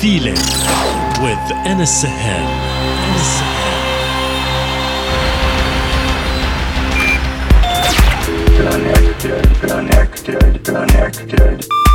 feeling with Anas. Connected, connected, connected.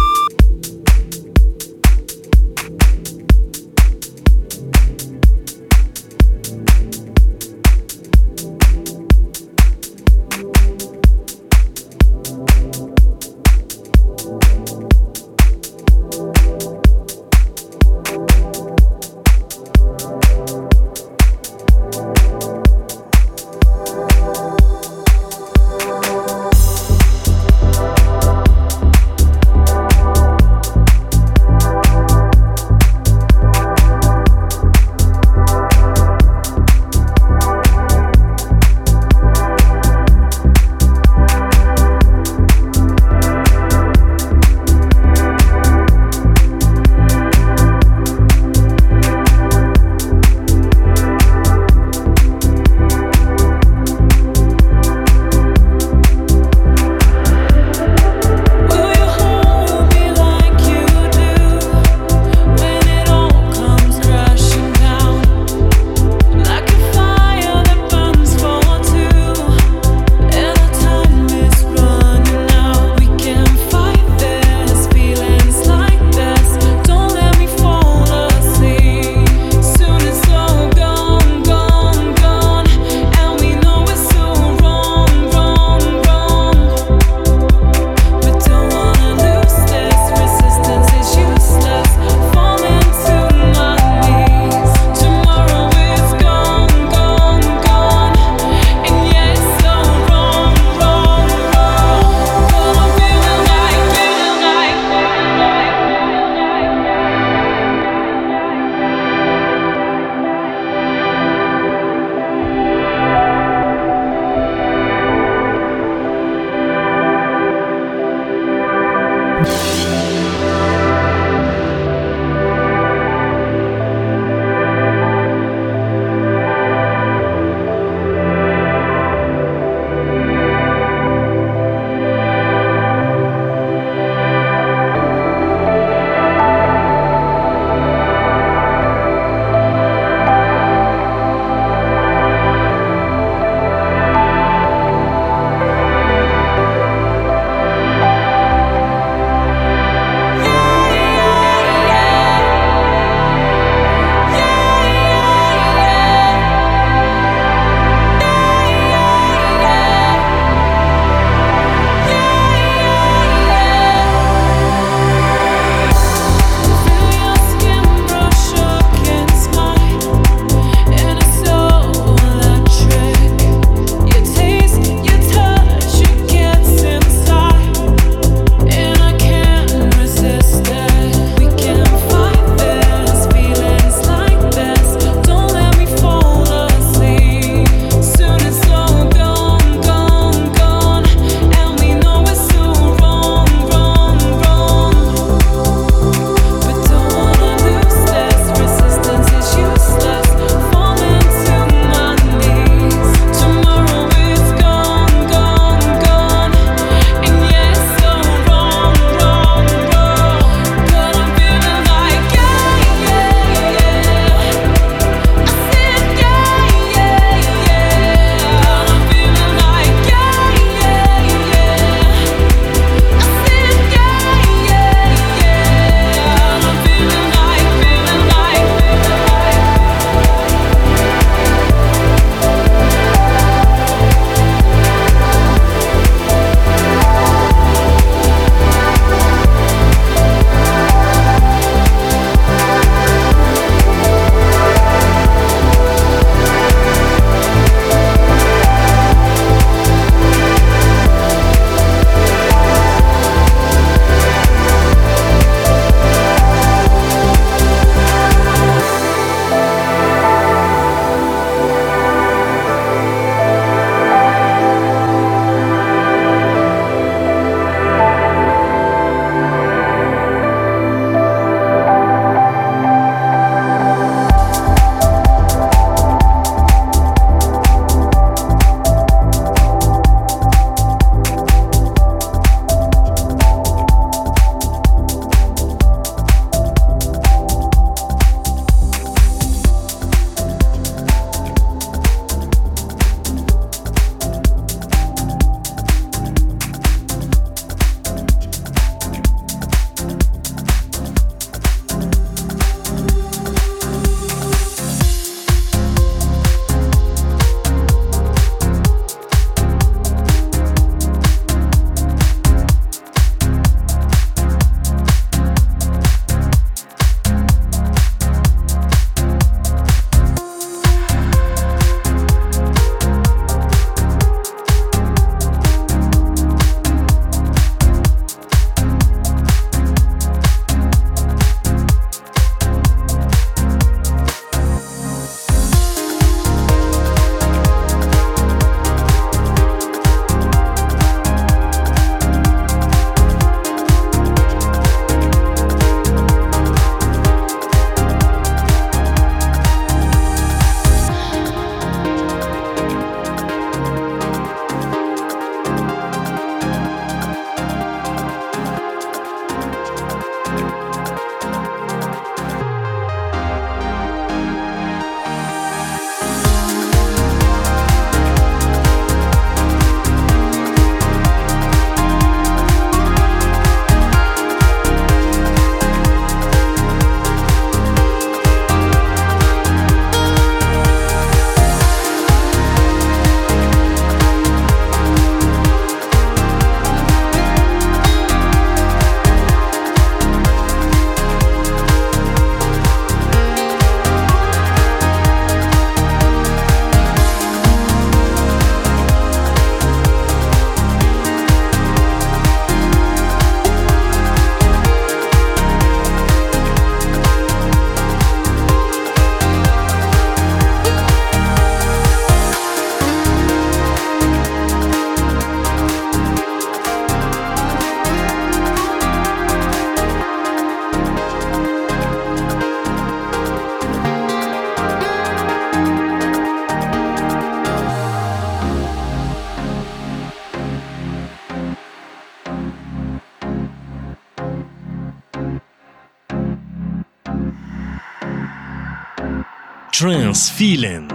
Trance feeling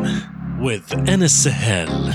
with Anas Sahel.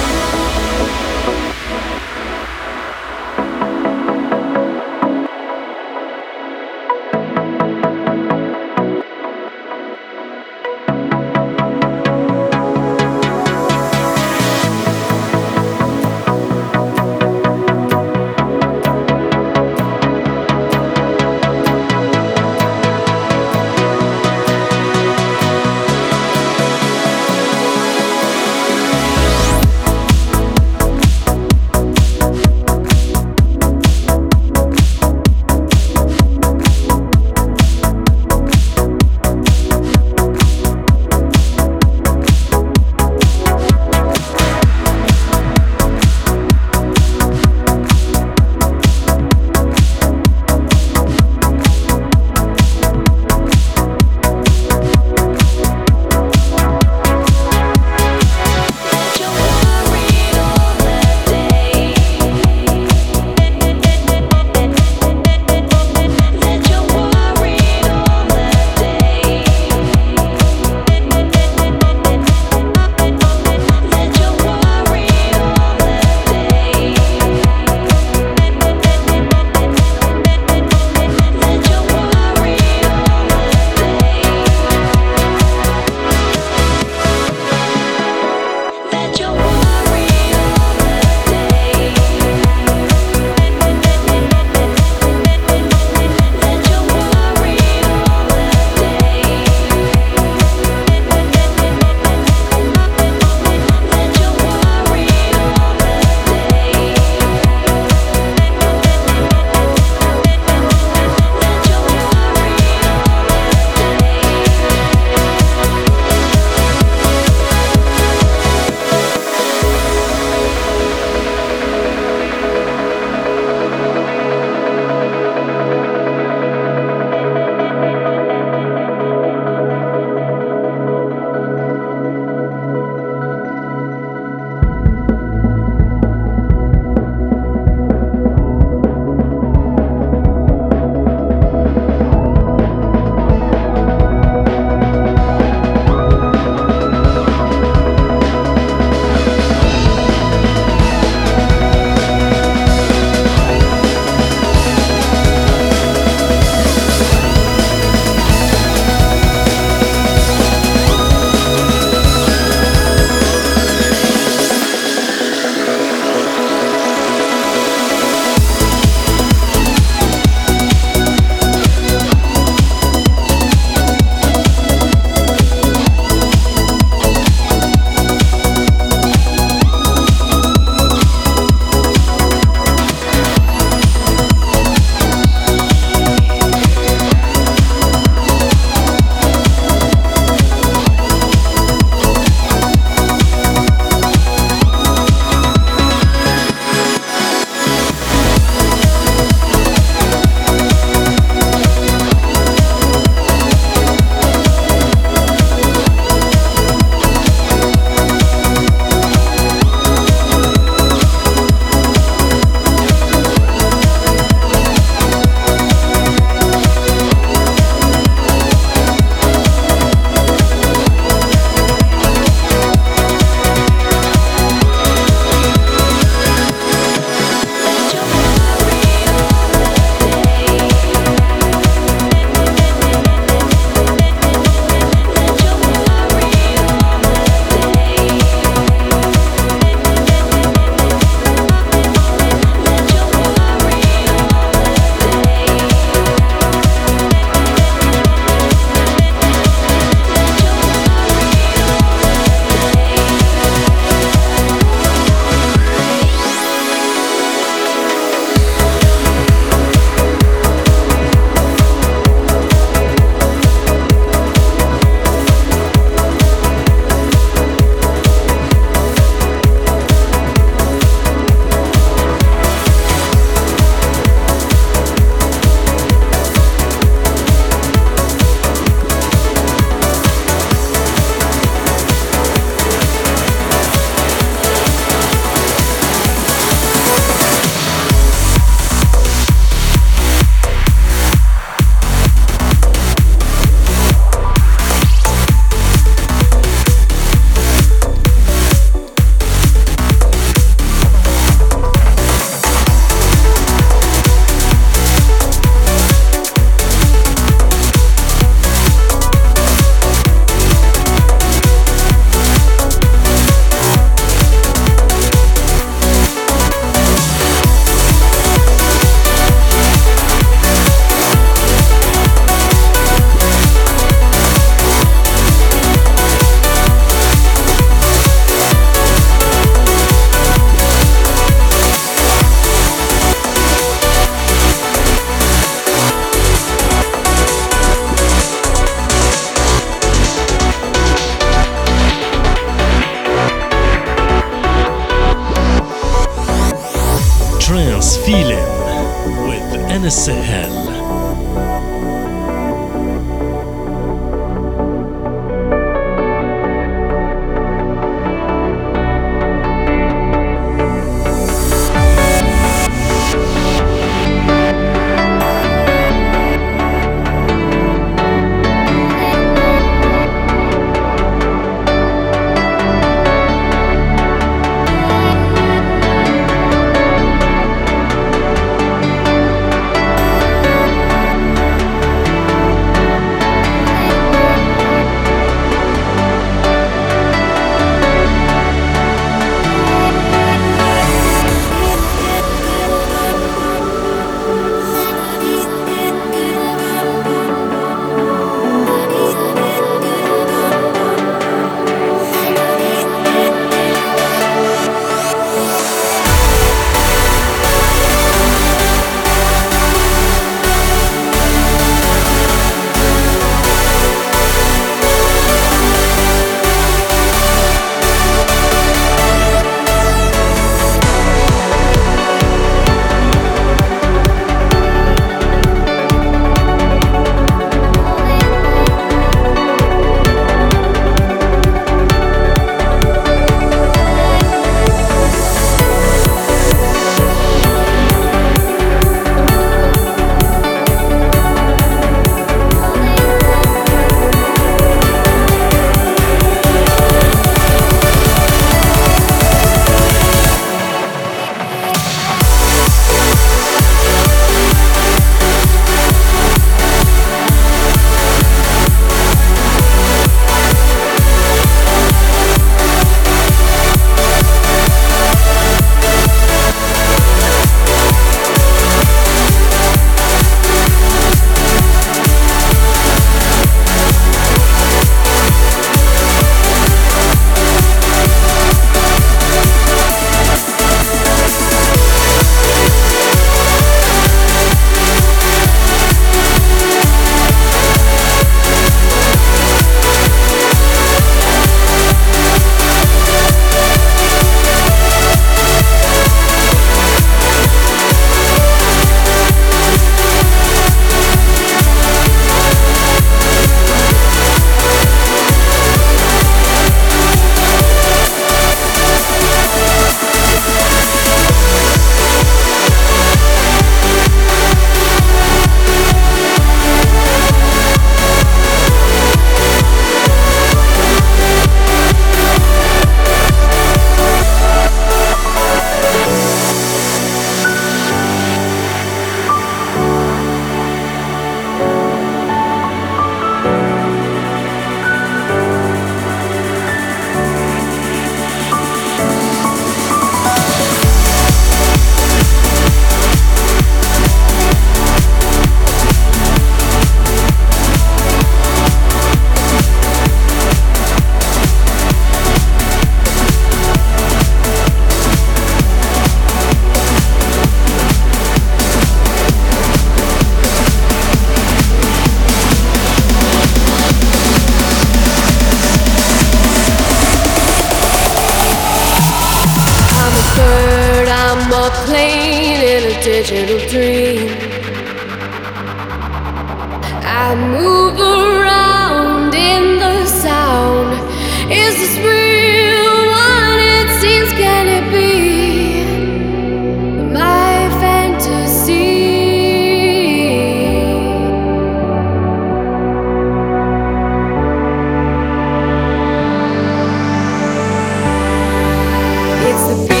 it's the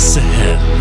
ahead.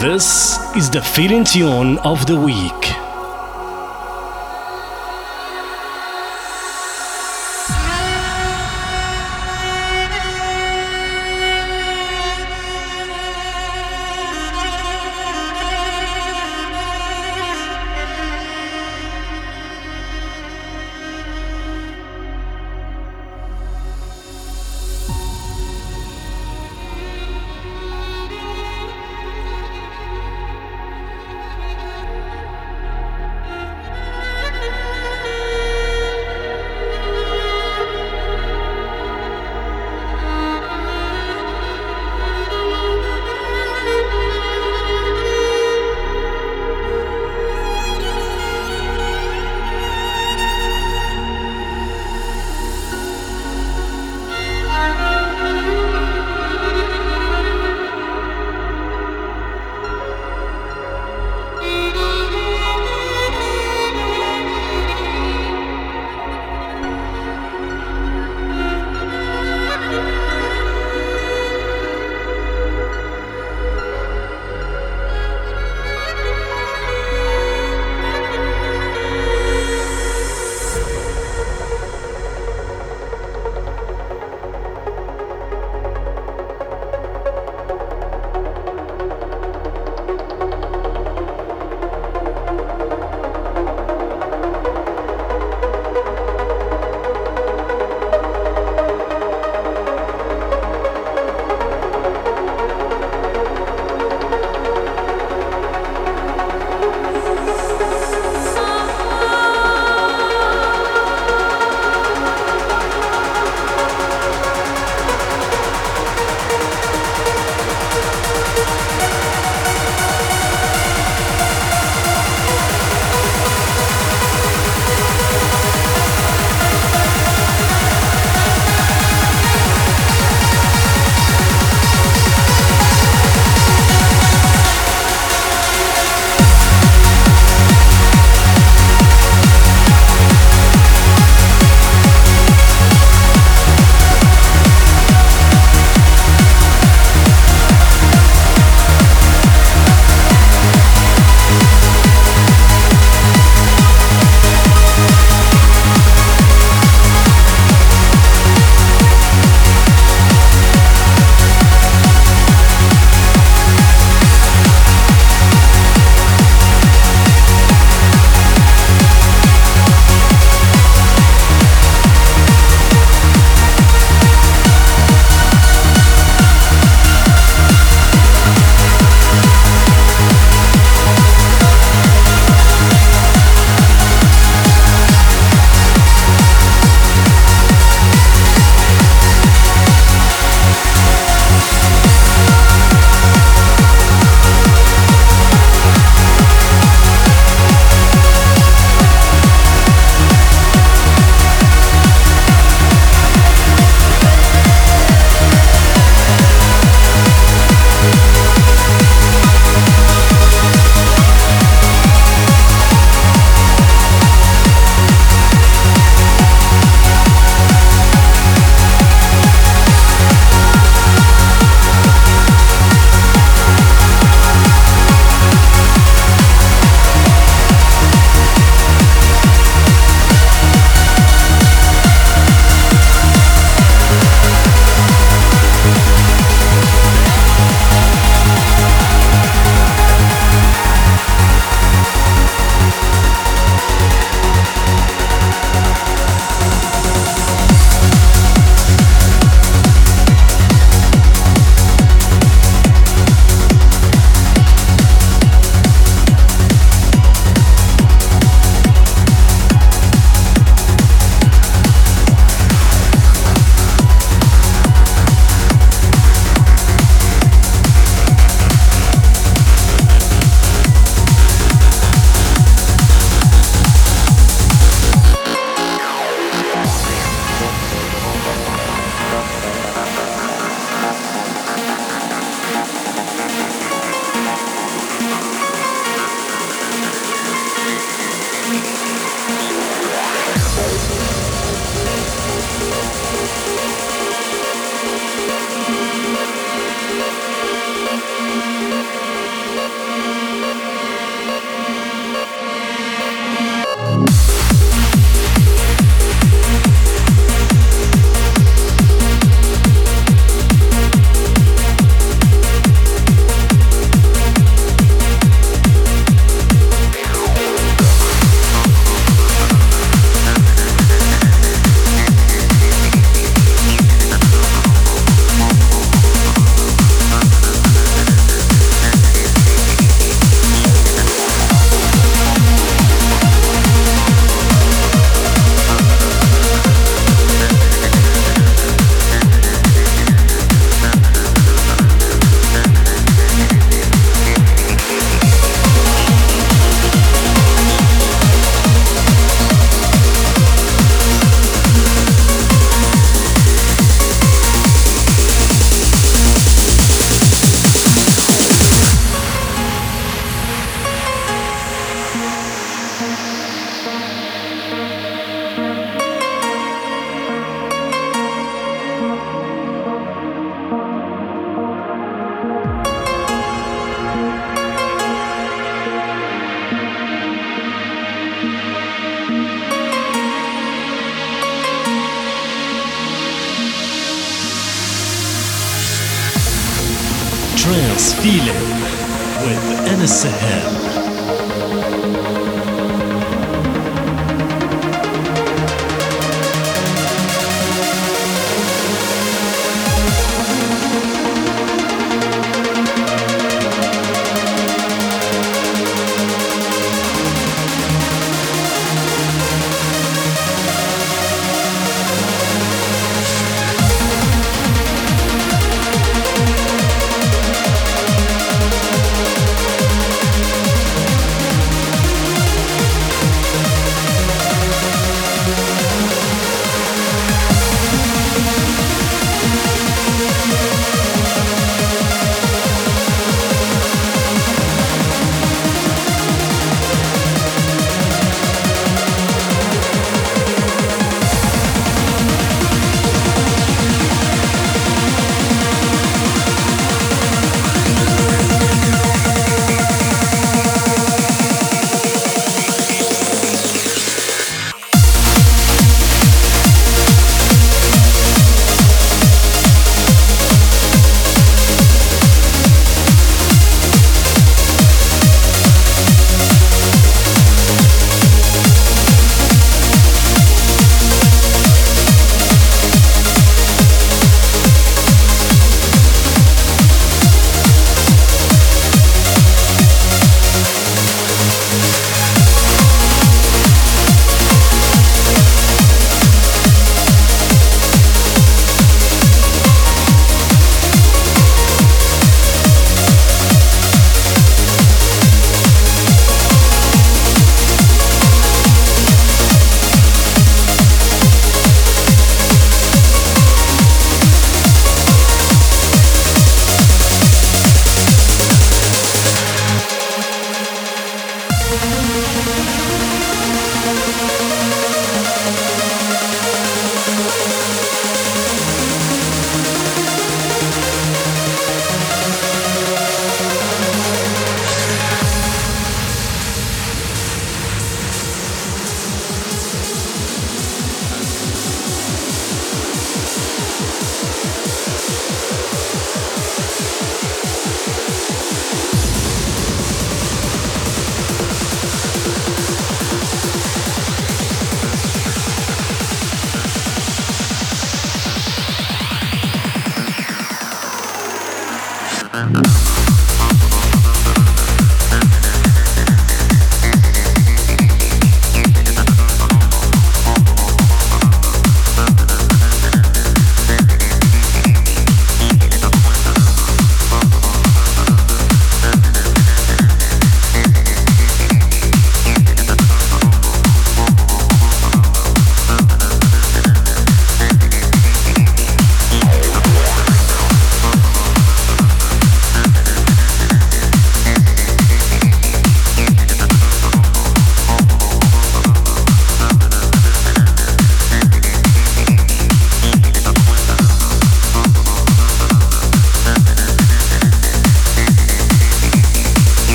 This is the feeling tune of the week.